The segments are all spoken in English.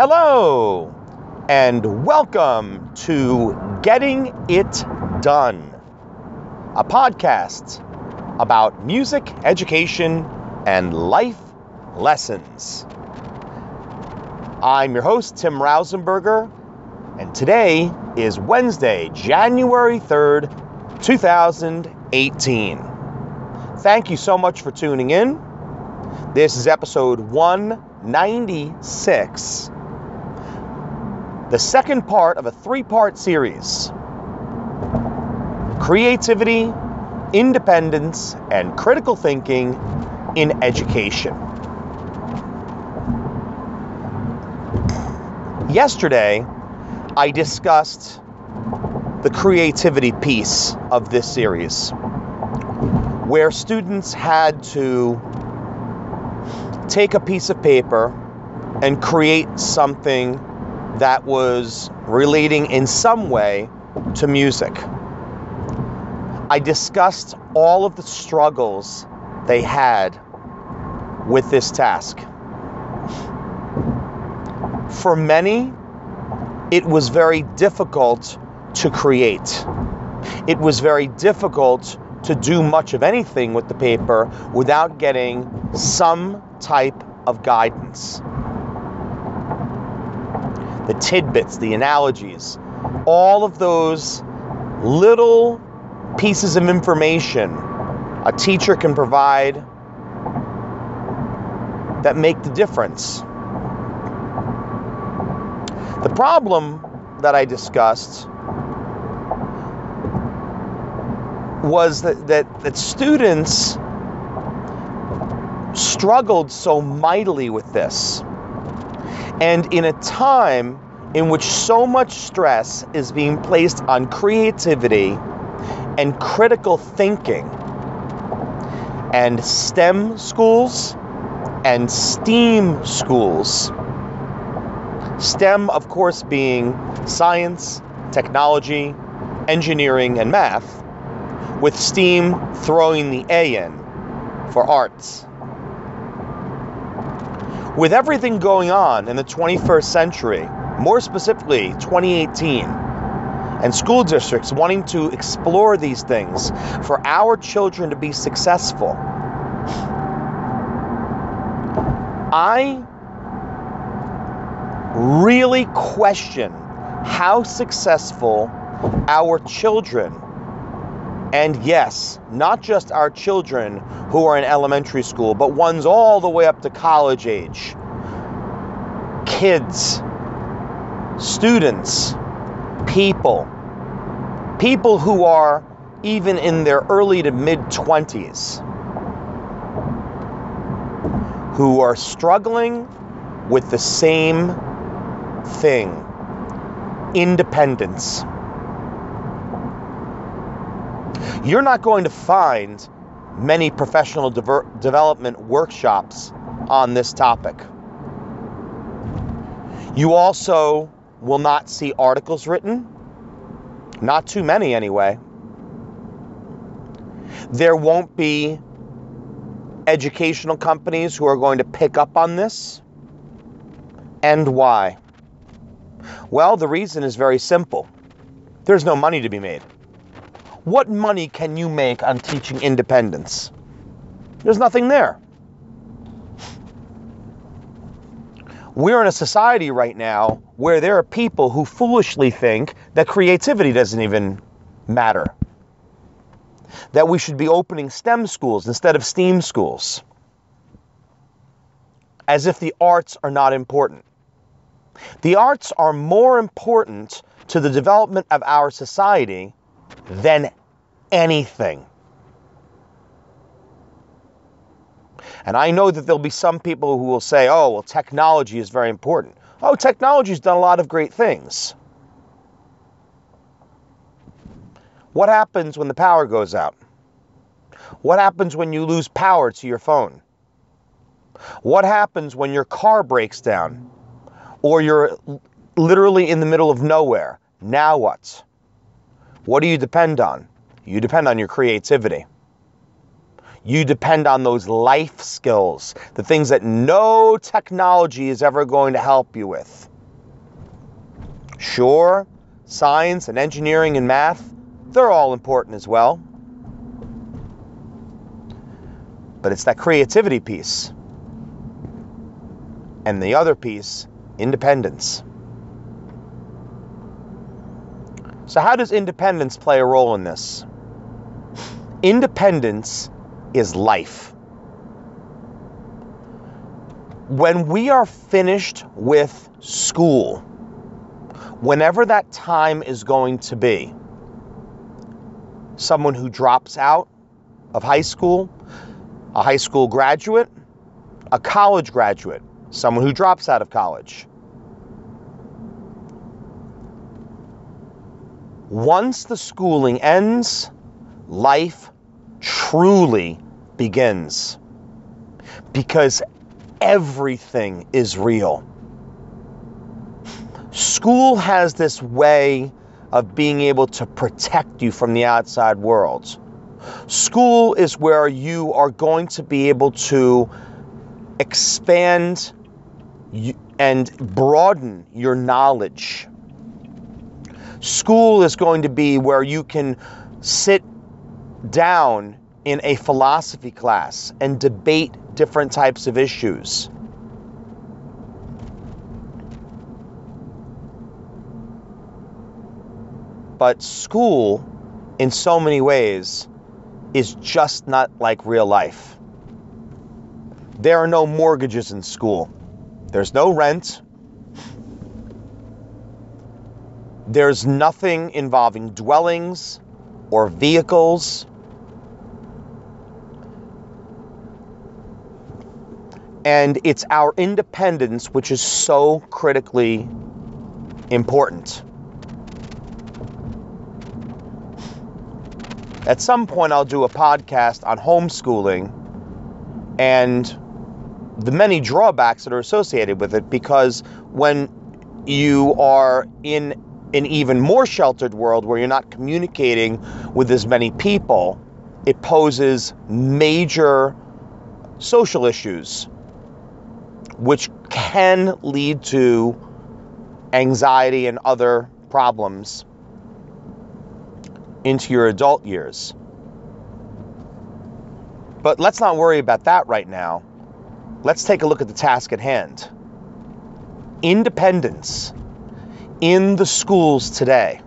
Hello, and welcome to Getting It Done, a podcast about music, education, and life lessons. I'm your host, Tim Rausenberger, and today is Wednesday, January 3rd, 2018. Thank you so much for tuning in. This is episode 196 the second part of a three part series Creativity, Independence, and Critical Thinking in Education. Yesterday, I discussed the creativity piece of this series, where students had to take a piece of paper and create something that was relating in some way to music. I discussed all of the struggles they had with this task. For many, it was very difficult to create. It was very difficult to do much of anything with the paper without getting some type of guidance the tidbits, the analogies, all of those little pieces of information a teacher can provide that make the difference. The problem that I discussed was that, that, that students struggled so mightily with this. And in a time in which so much stress is being placed on creativity and critical thinking, and STEM schools and STEAM schools. STEM, of course, being science, technology, engineering, and math, with STEAM throwing the A in for arts. With everything going on in the 21st century, more specifically 2018, and school districts wanting to explore these things for our children to be successful, I really question how successful our children and yes, not just our children who are in elementary school, but ones all the way up to college age. Kids, students, people, people who are even in their early to mid 20s, who are struggling with the same thing. Independence. You're not going to find many professional dever- development workshops on this topic. You also will not see articles written, not too many anyway. There won't be educational companies who are going to pick up on this. And why? Well, the reason is very simple there's no money to be made. What money can you make on teaching independence? There's nothing there. We're in a society right now where there are people who foolishly think that creativity doesn't even matter. That we should be opening STEM schools instead of STEAM schools. As if the arts are not important. The arts are more important to the development of our society than anything. And I know that there'll be some people who will say, oh, well, technology is very important. Oh, technology's done a lot of great things. What happens when the power goes out? What happens when you lose power to your phone? What happens when your car breaks down or you're literally in the middle of nowhere? Now what? What do you depend on? You depend on your creativity. You depend on those life skills, the things that no technology is ever going to help you with. Sure, science and engineering and math, they're all important as well. But it's that creativity piece. And the other piece, independence. So, how does independence play a role in this? Independence is life. When we are finished with school, whenever that time is going to be, someone who drops out of high school, a high school graduate, a college graduate, someone who drops out of college. Once the schooling ends, life truly begins because everything is real. School has this way of being able to protect you from the outside world. School is where you are going to be able to expand and broaden your knowledge. School is going to be where you can sit down in a philosophy class and debate different types of issues. But school, in so many ways, is just not like real life. There are no mortgages in school. There's no rent. There's nothing involving dwellings or vehicles. And it's our independence which is so critically important. At some point, I'll do a podcast on homeschooling and the many drawbacks that are associated with it because when you are in an even more sheltered world where you're not communicating with as many people, it poses major social issues which can lead to anxiety and other problems into your adult years. But let's not worry about that right now. Let's take a look at the task at hand. Independence in the schools today.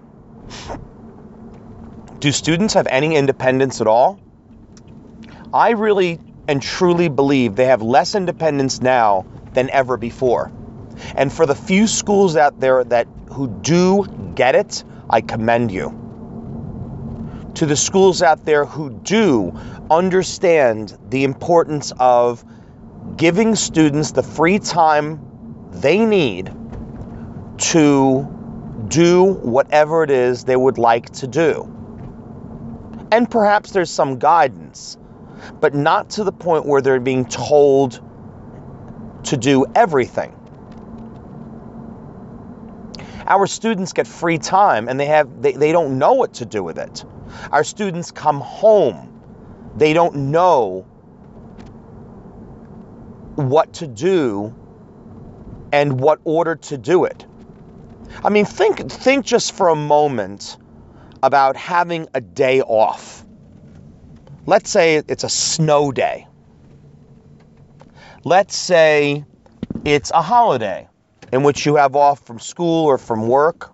Do students have any independence at all? I really and truly believe they have less independence now than ever before. And for the few schools out there that who do get it, I commend you to the schools out there who do understand the importance of giving students the free time they need to do whatever it is they would like to do. And perhaps there's some guidance, but not to the point where they're being told to do everything. Our students get free time and they have they, they don't know what to do with it. Our students come home. They don't know what to do and what order to do it. I mean, think think just for a moment about having a day off. Let's say it's a snow day. Let's say it's a holiday in which you have off from school or from work.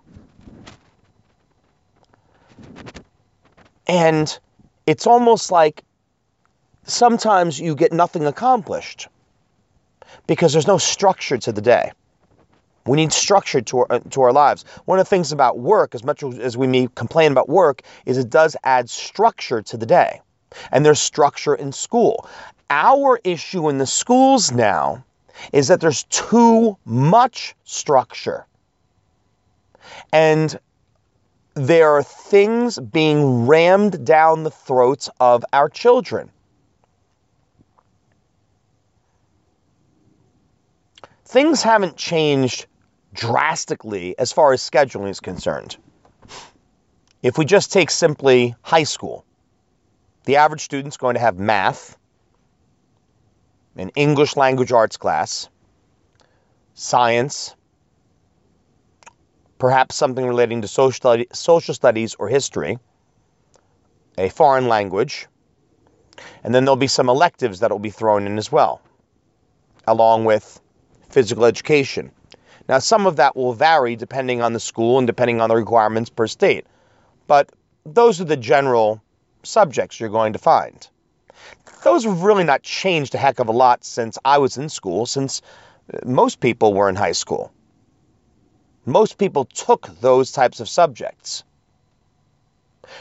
And it's almost like sometimes you get nothing accomplished because there's no structure to the day. We need structure to our, uh, to our lives. One of the things about work, as much as we may complain about work, is it does add structure to the day. And there's structure in school. Our issue in the schools now is that there's too much structure. And there are things being rammed down the throats of our children. Things haven't changed drastically as far as scheduling is concerned. If we just take simply high school, the average student's going to have math, an English language arts class, science, perhaps something relating to social, study, social studies or history, a foreign language, and then there'll be some electives that will be thrown in as well, along with physical education. Now, some of that will vary depending on the school and depending on the requirements per state, but those are the general subjects you're going to find. Those have really not changed a heck of a lot since I was in school, since uh, most people were in high school. Most people took those types of subjects.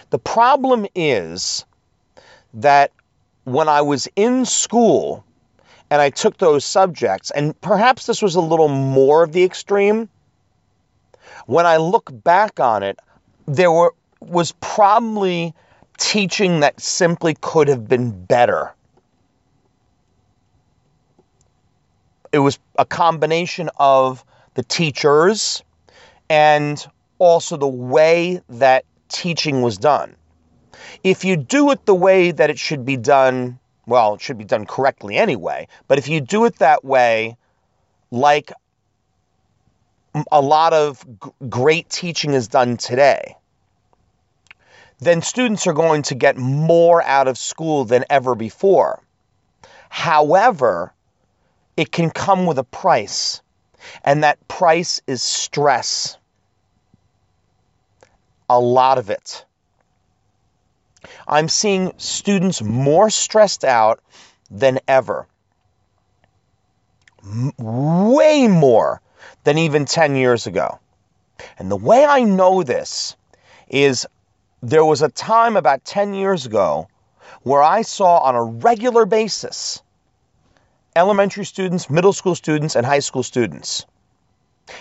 The problem is that when I was in school and I took those subjects, and perhaps this was a little more of the extreme, when I look back on it, there were, was probably teaching that simply could have been better. It was a combination of the teachers and also the way that teaching was done. If you do it the way that it should be done, well, it should be done correctly anyway, but if you do it that way, like a lot of g- great teaching is done today, then students are going to get more out of school than ever before. However, it can come with a price, and that price is stress. A lot of it. I'm seeing students more stressed out than ever. M- way more than even 10 years ago. And the way I know this is there was a time about 10 years ago where I saw on a regular basis elementary students, middle school students, and high school students.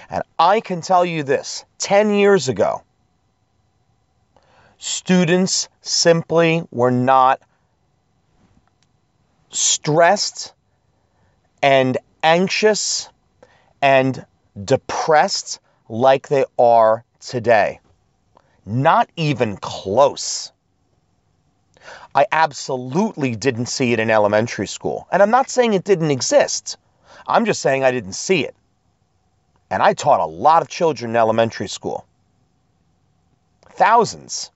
And I can tell you this 10 years ago, students simply were not stressed and anxious and depressed like they are today. Not even close. I absolutely didn't see it in elementary school. And I'm not saying it didn't exist. I'm just saying I didn't see it. And I taught a lot of children in elementary school. Thousands.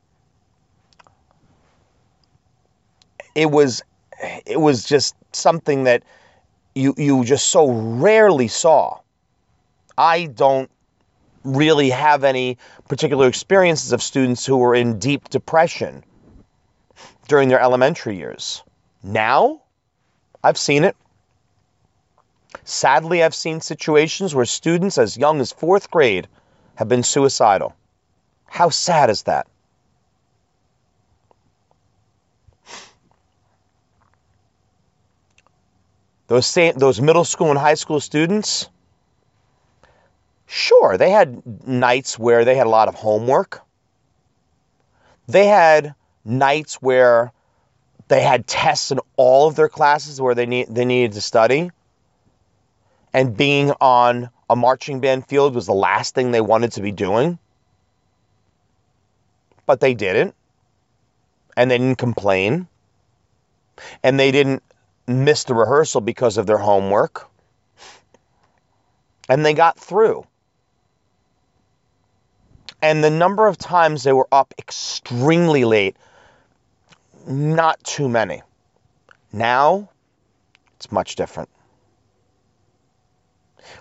It was it was just something that you you just so rarely saw. I don't really have any particular experiences of students who were in deep depression during their elementary years. Now, I've seen it. Sadly, I've seen situations where students as young as fourth grade have been suicidal. How sad is that? Those, same, those middle school and high school students, Sure, they had nights where they had a lot of homework. They had nights where they had tests in all of their classes where they need they needed to study. And being on a marching band field was the last thing they wanted to be doing. But they didn't. And they didn't complain. And they didn't miss the rehearsal because of their homework. And they got through. And the number of times they were up extremely late, not too many. Now, it's much different.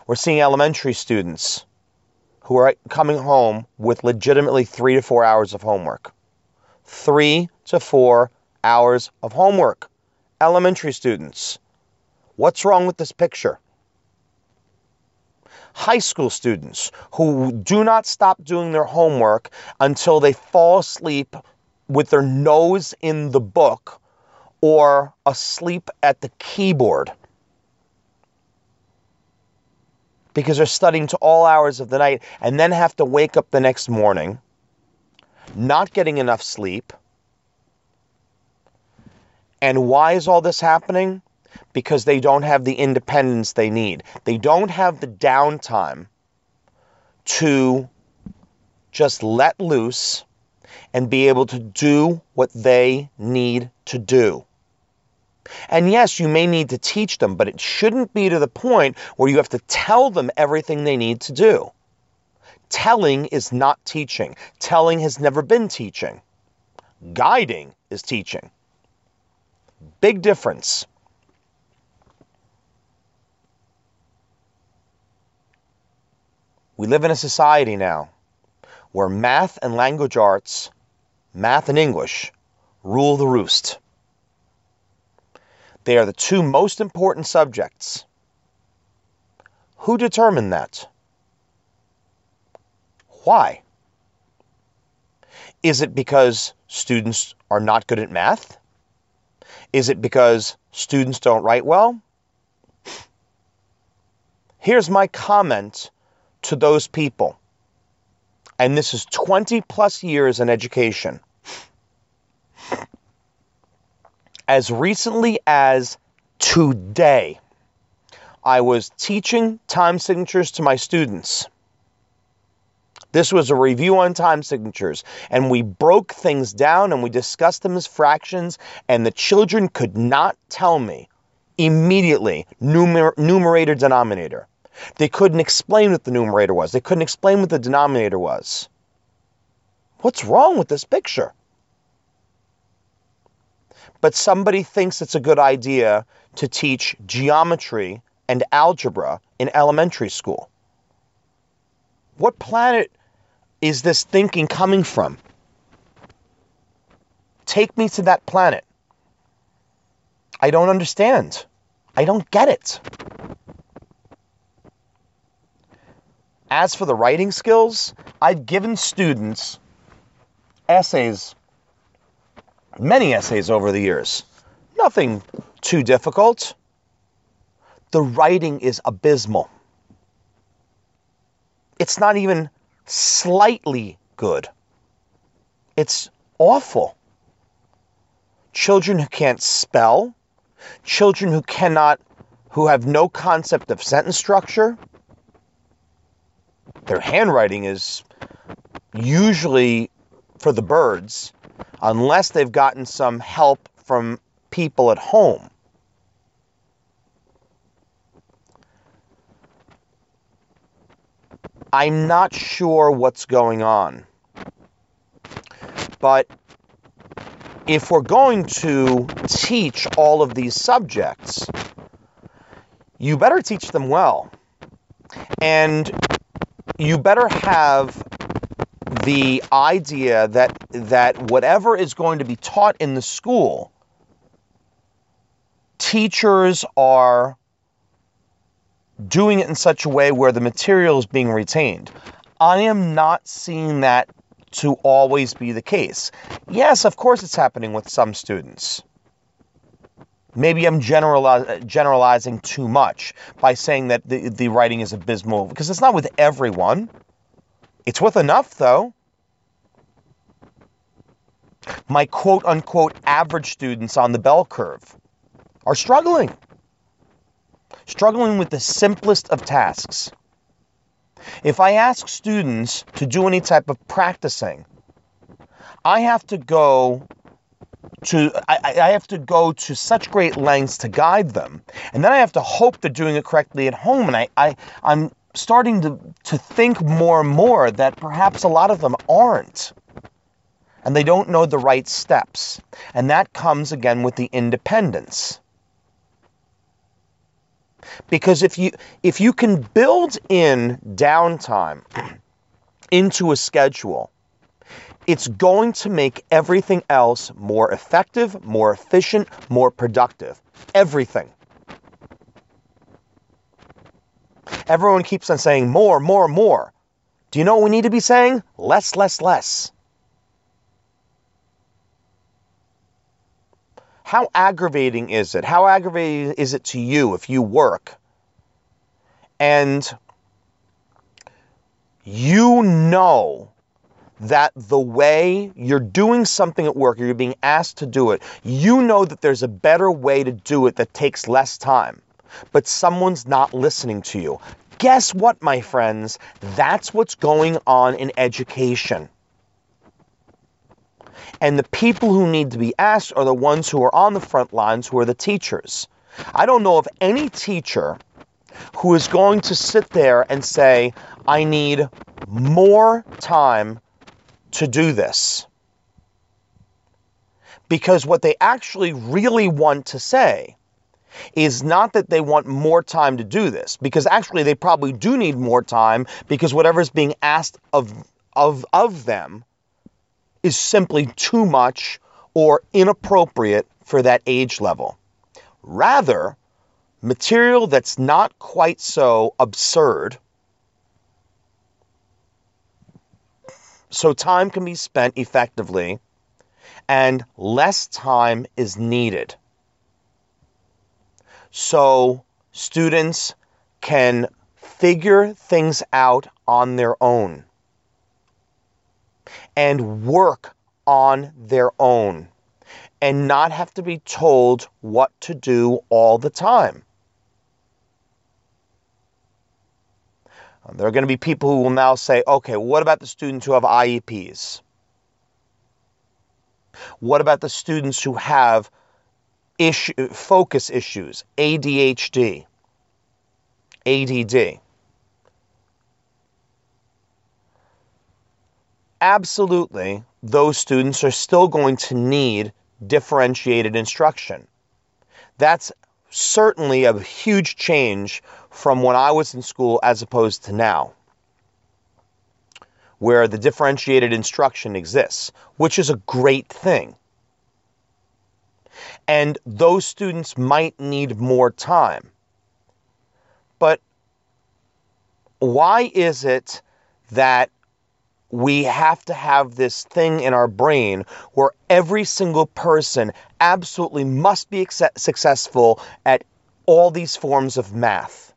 We're seeing elementary students who are coming home with legitimately three to four hours of homework. Three to four hours of homework. Elementary students. What's wrong with this picture? high school students who do not stop doing their homework until they fall asleep with their nose in the book or asleep at the keyboard because they're studying to all hours of the night and then have to wake up the next morning not getting enough sleep. And why is all this happening? because they don't have the independence they need. They don't have the downtime to just let loose and be able to do what they need to do. And yes, you may need to teach them, but it shouldn't be to the point where you have to tell them everything they need to do. Telling is not teaching. Telling has never been teaching. Guiding is teaching. Big difference. We live in a society now where math and language arts, math and English, rule the roost. They are the two most important subjects. Who determined that? Why? Is it because students are not good at math? Is it because students don't write well? Here's my comment to those people. And this is 20 plus years in education. As recently as today, I was teaching time signatures to my students. This was a review on time signatures, and we broke things down and we discussed them as fractions, and the children could not tell me immediately numer- numerator denominator. They couldn't explain what the numerator was, they couldn't explain what the denominator was. What's wrong with this picture? But somebody thinks it's a good idea to teach geometry and algebra in elementary school. What planet is this thinking coming from? Take me to that planet. I don't understand. I don't get it. As for the writing skills, I've given students essays, many essays over the years. Nothing too difficult. The writing is abysmal. It's not even slightly good. It's awful. Children who can't spell, children who cannot, who have no concept of sentence structure. Their handwriting is usually for the birds, unless they've gotten some help from people at home. I'm not sure what's going on. But if we're going to teach all of these subjects, you better teach them well. And you better have the idea that that whatever is going to be taught in the school teachers are doing it in such a way where the material is being retained. I am not seeing that to always be the case. Yes, of course, it's happening with some students. Maybe I'm generali- generalizing too much by saying that the, the writing is abysmal because it's not with everyone. It's with enough, though. My quote unquote average students on the bell curve are struggling struggling with the simplest of tasks. If I ask students to do any type of practicing, I have to go to I, I, have to go to such great lengths to guide them. And then I have to hope they're doing it correctly at home. And I, I I'm starting to, to think more and more that perhaps a lot of them aren't. And they don't know the right steps. And that comes again with the independence. Because if you if you can build in downtime into a schedule, it's going to make everything else more effective, more efficient, more productive. Everything. Everyone keeps on saying more, more, more. Do you know what we need to be saying? Less, less, less. How aggravating is it? How aggravating is it to you if you work and you know that the way you're doing something at work, or you're being asked to do it, you know that there's a better way to do it that takes less time, but someone's not listening to you. Guess what, my friends? That's what's going on in education. And the people who need to be asked are the ones who are on the front lines, who are the teachers. I don't know of any teacher who is going to sit there and say, I need more time to do this. Because what they actually really want to say is not that they want more time to do this, because actually they probably do need more time because whatever is being asked of, of, of them is simply too much or inappropriate for that age level. Rather, material that's not quite so absurd so time can be spent effectively and less time is needed. So students can figure things out on their own and work on their own and not have to be told what to do all the time. There are going to be people who will now say, okay, what about the students who have IEPs? What about the students who have issue, focus issues, ADHD, ADD? Absolutely, those students are still going to need differentiated instruction. That's certainly a huge change from when I was in school as opposed to now, where the differentiated instruction exists, which is a great thing. And those students might need more time. But why is it that we have to have this thing in our brain where every single person absolutely must be successful at all these forms of math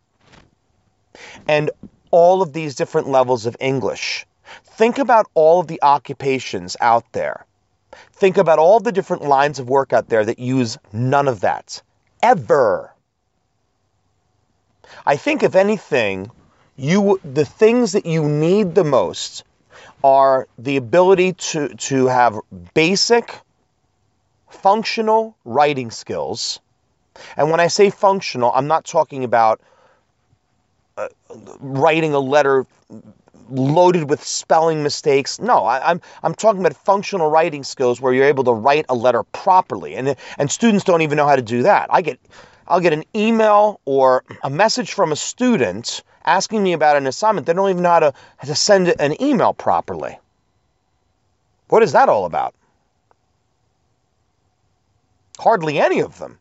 and all of these different levels of English. Think about all of the occupations out there. Think about all the different lines of work out there that use none of that. Ever. I think if anything, you the things that you need the most are the ability to, to have basic functional writing skills. And when I say functional, I'm not talking about uh, writing a letter loaded with spelling mistakes. No, I, am I'm, I'm talking about functional writing skills where you're able to write a letter properly, and and students don't even know how to do that. I get I'll get an email or a message from a student asking me about an assignment. They don't even know how to, how to send an email properly. What is that all about? Hardly any of them.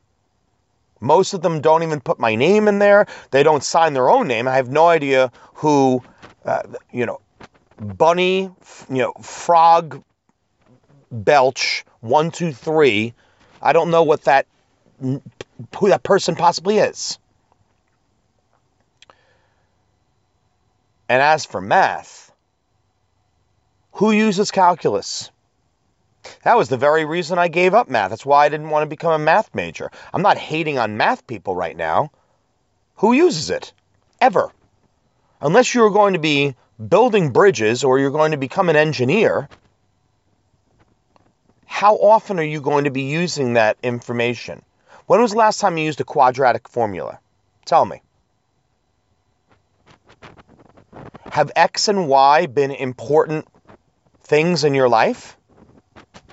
Most of them don't even put my name in there. They don't sign their own name. I have no idea who, uh, you know, Bunny, you know, Frog, Belch, one, two, three. I don't know what that who that person possibly is. And as for math, who uses calculus? That was the very reason I gave up math. That's why I didn't want to become a math major. I'm not hating on math people right now. Who uses it? Ever. Unless you're going to be building bridges or you're going to become an engineer, how often are you going to be using that information? When was the last time you used a quadratic formula? Tell me. Have X and Y been important things in your life?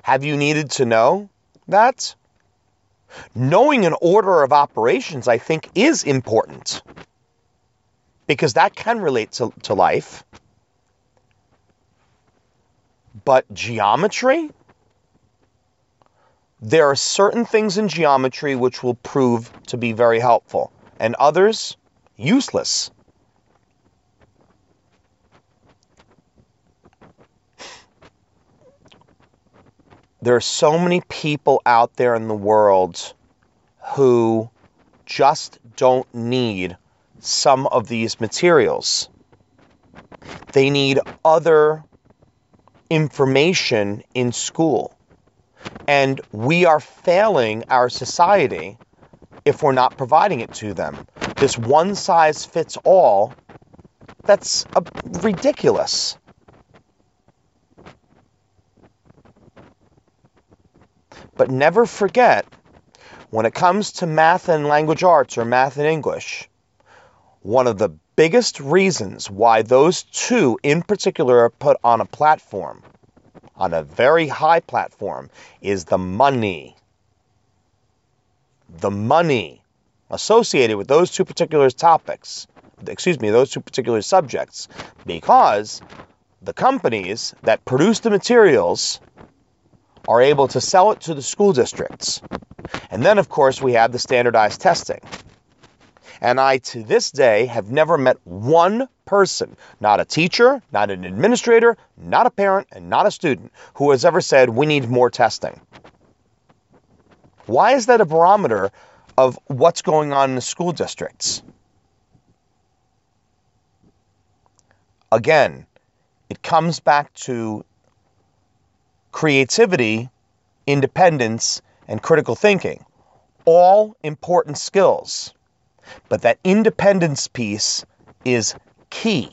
Have you needed to know that? Knowing an order of operations, I think, is important because that can relate to, to life. But geometry? There are certain things in geometry which will prove to be very helpful, and others useless. There are so many people out there in the world who just don't need some of these materials. They need other information in school. And we are failing our society if we're not providing it to them. This one size fits all, that's a, ridiculous. But never forget, when it comes to math and language arts or math and English, one of the biggest reasons why those two in particular are put on a platform, on a very high platform, is the money. The money associated with those two particular topics, excuse me, those two particular subjects, because the companies that produce the materials are able to sell it to the school districts. And then, of course, we have the standardized testing. And I, to this day, have never met one person, not a teacher, not an administrator, not a parent, and not a student, who has ever said, we need more testing. Why is that a barometer of what's going on in the school districts? Again, it comes back to creativity, independence, and critical thinking. All important skills. But that independence piece is key.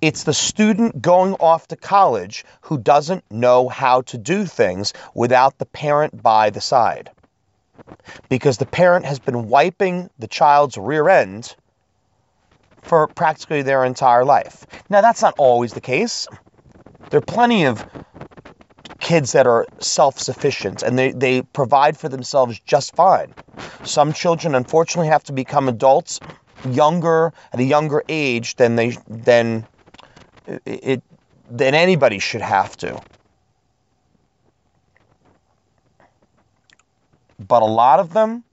It's the student going off to college who doesn't know how to do things without the parent by the side. Because the parent has been wiping the child's rear end for practically their entire life. Now, that's not always the case. There are plenty of kids that are self sufficient and they, they provide for themselves just fine. Some children, unfortunately, have to become adults younger at a younger age than they than it than anybody should have to. But a lot of them,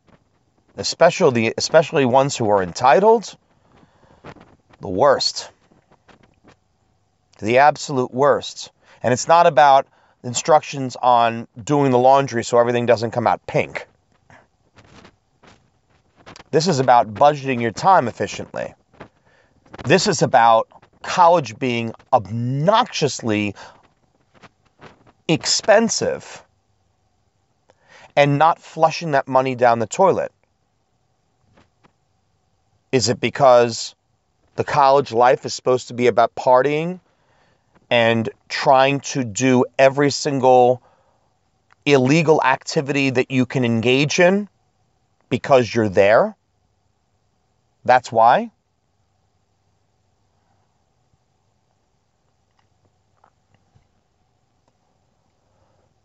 especially especially ones who are entitled, the worst. The absolute worst. And it's not about instructions on doing the laundry so everything doesn't come out pink. This is about budgeting your time efficiently. This is about college being obnoxiously expensive and not flushing that money down the toilet. Is it because the college life is supposed to be about partying and trying to do every single illegal activity that you can engage in because you're there. That's why.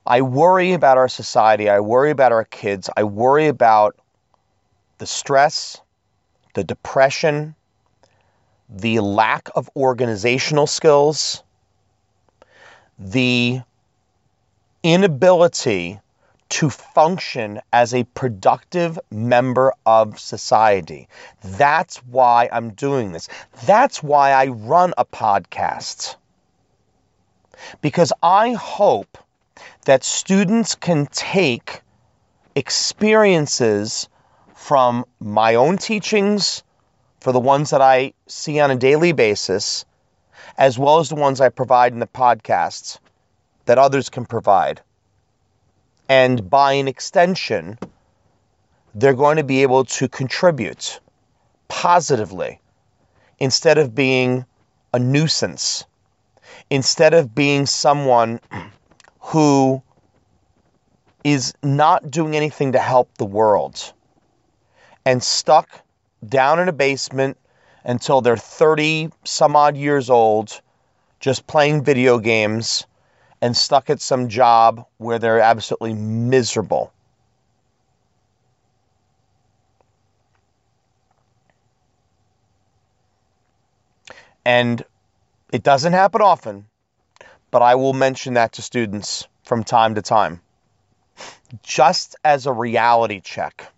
I worry about our society. I worry about our kids. I worry about the stress, the depression, the lack of organizational skills the inability to function as a productive member of society. That's why I'm doing this. That's why I run a podcast. Because I hope that students can take experiences from my own teachings, for the ones that I see on a daily basis, as well as the ones I provide in the podcasts that others can provide. And by an extension, they're going to be able to contribute positively instead of being a nuisance, instead of being someone who is not doing anything to help the world and stuck down in a basement until they're 30 some odd years old, just playing video games and stuck at some job where they're absolutely miserable. And it doesn't happen often, but I will mention that to students from time to time, just as a reality check.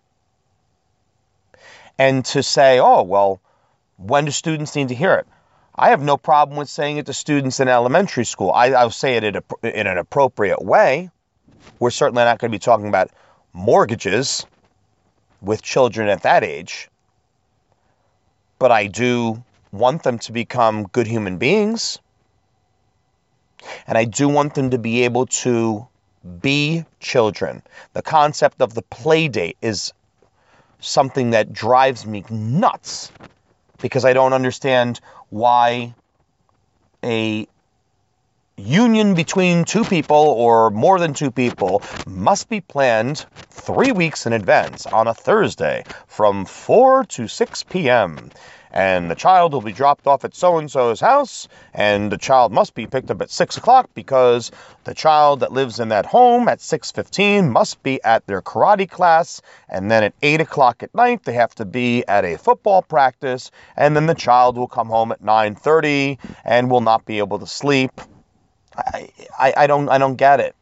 And to say, oh, well, when do students need to hear it? I have no problem with saying it to students in elementary school. I, will say it in, a, in an appropriate way. We're certainly not going to be talking about mortgages with children at that age. But I do want them to become good human beings. And I do want them to be able to be children. The concept of the play date is something that drives me nuts because I don't understand why a union between two people or more than two people must be planned three weeks in advance on a Thursday from 4 to 6 p.m. And the child will be dropped off at so and so's house, and the child must be picked up at 6 o'clock because the child that lives in that home at 6.15 must be at their karate class, and then at 8 o'clock at night they have to be at a football practice, and then the child will come home at 9.30 and will not be able to sleep. I, I, I don't I don't get it.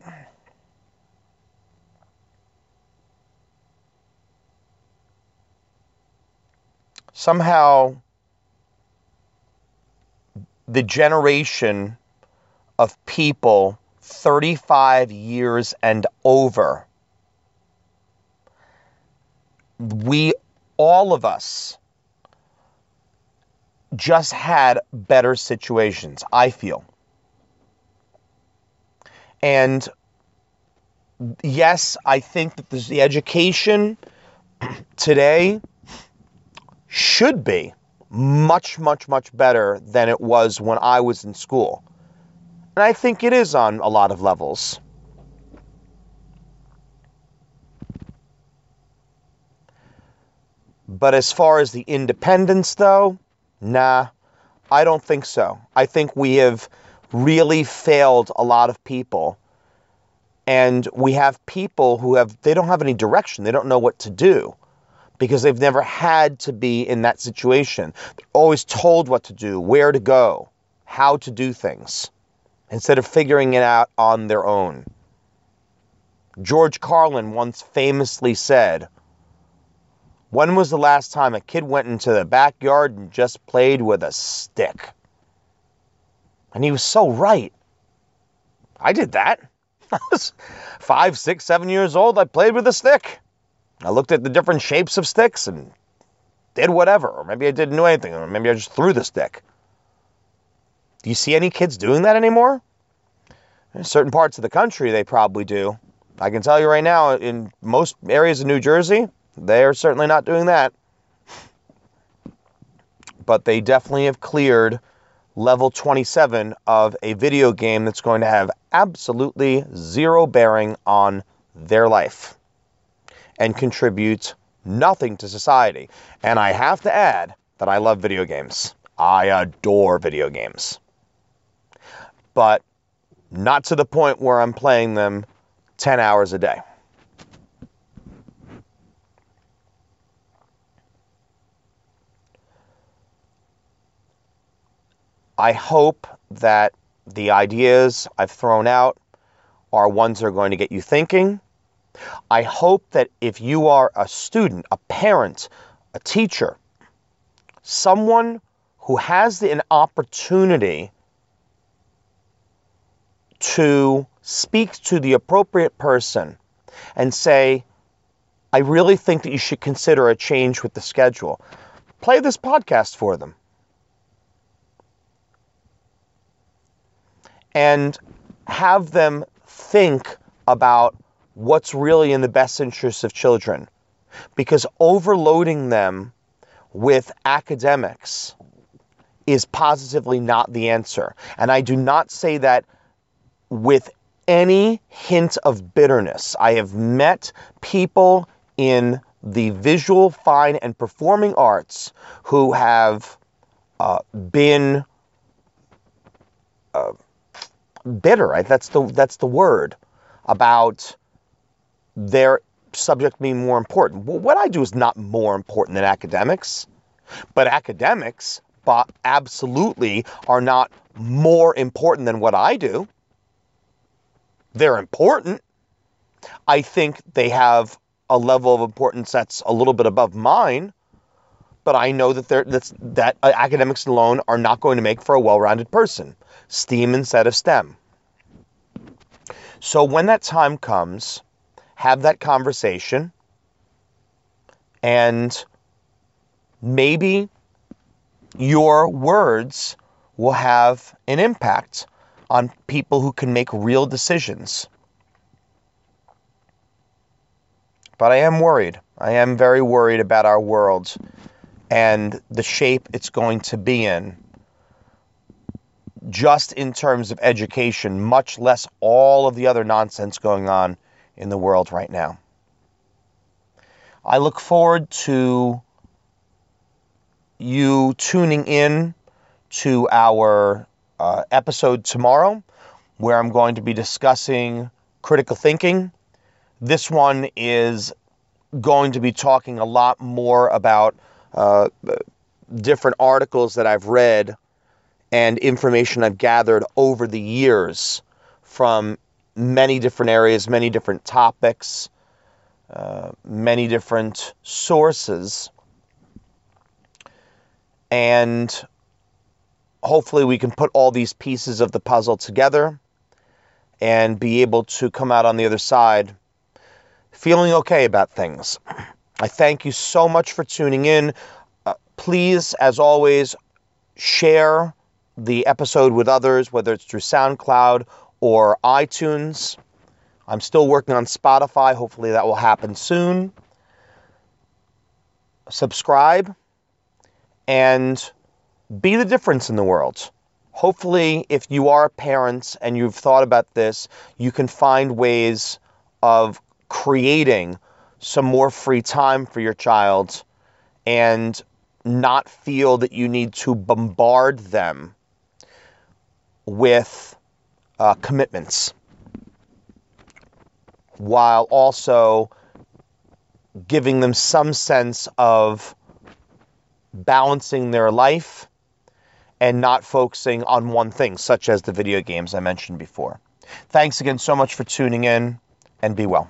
Somehow the generation of people 35 years and over we all of us just had better situations i feel. And yes, I think that the education today should be much, much, much better than it was when I was in school. And I think it is on a lot of levels. But as far as the independence, though, nah, I don't think so. I think we have really failed a lot of people. And we have people who have, they don't have any direction. They don't know what to do because they've never had to be in that situation. They're always told what to do, where to go, how to do things, instead of figuring it out on their own. George Carlin once famously said, When was the last time a kid went into the backyard and just played with a stick? And he was so right. I did that. I was five, six, seven years old. I played with a stick. I looked at the different shapes of sticks and did whatever. Or maybe I didn't do anything. Or maybe I just threw the stick. Do you see any kids doing that anymore? In certain parts of the country, they probably do. I can tell you right now, in most areas of New Jersey, they are certainly not doing that. But they definitely have cleared level 27 of a video game that's going to have absolutely zero bearing on their life and contributes nothing to society. And I have to add that I love video games. I adore video games. But not to the point where I'm playing them 10 hours a day. I hope that the ideas I've thrown out are ones that are going to get you thinking. I hope that if you are a student, a parent, a teacher, someone who has an opportunity to speak to the appropriate person and say, I really think that you should consider a change with the schedule. Play this podcast for them. and have them think about what's really in the best interests of children. Because overloading them with academics is positively not the answer. And I do not say that with any hint of bitterness. I have met people in the visual, fine, and performing arts who have uh, been. Uh, bitter. That's the that's the word about their subject being more important. Well, what I do is not more important than academics, but academics absolutely are not more important than what I do. They're important. I think they have a level of importance that's a little bit above mine, but I know that that's, that uh, academics alone are not going to make for a well-rounded person. STEAM instead of STEM. So when that time comes, have that conversation and maybe your words will have an impact on people who can make real decisions. But I am worried. I am very worried about our world and the shape it's going to be in just in terms of education, much less all of the other nonsense going on in the world right now. I look forward to you tuning in to our uh, episode tomorrow, where I'm going to be discussing critical thinking. This one is going to be talking a lot more about uh, different articles that I've read and information I've gathered over the years from many different areas, many different topics, uh, many different sources. And hopefully, we can put all these pieces of the puzzle together and be able to come out on the other side feeling okay about things. I thank you so much for tuning in. Uh, please, as always, share the episode with others, whether it's through SoundCloud or iTunes. I'm still working on Spotify. Hopefully, that will happen soon. Subscribe and be the difference in the world. Hopefully, if you are a parent and you've thought about this, you can find ways of creating some more free time for your child and not feel that you need to bombard them with uh, commitments while also giving them some sense of balancing their life and not focusing on one thing, such as the video games I mentioned before. Thanks again so much for tuning in and be well.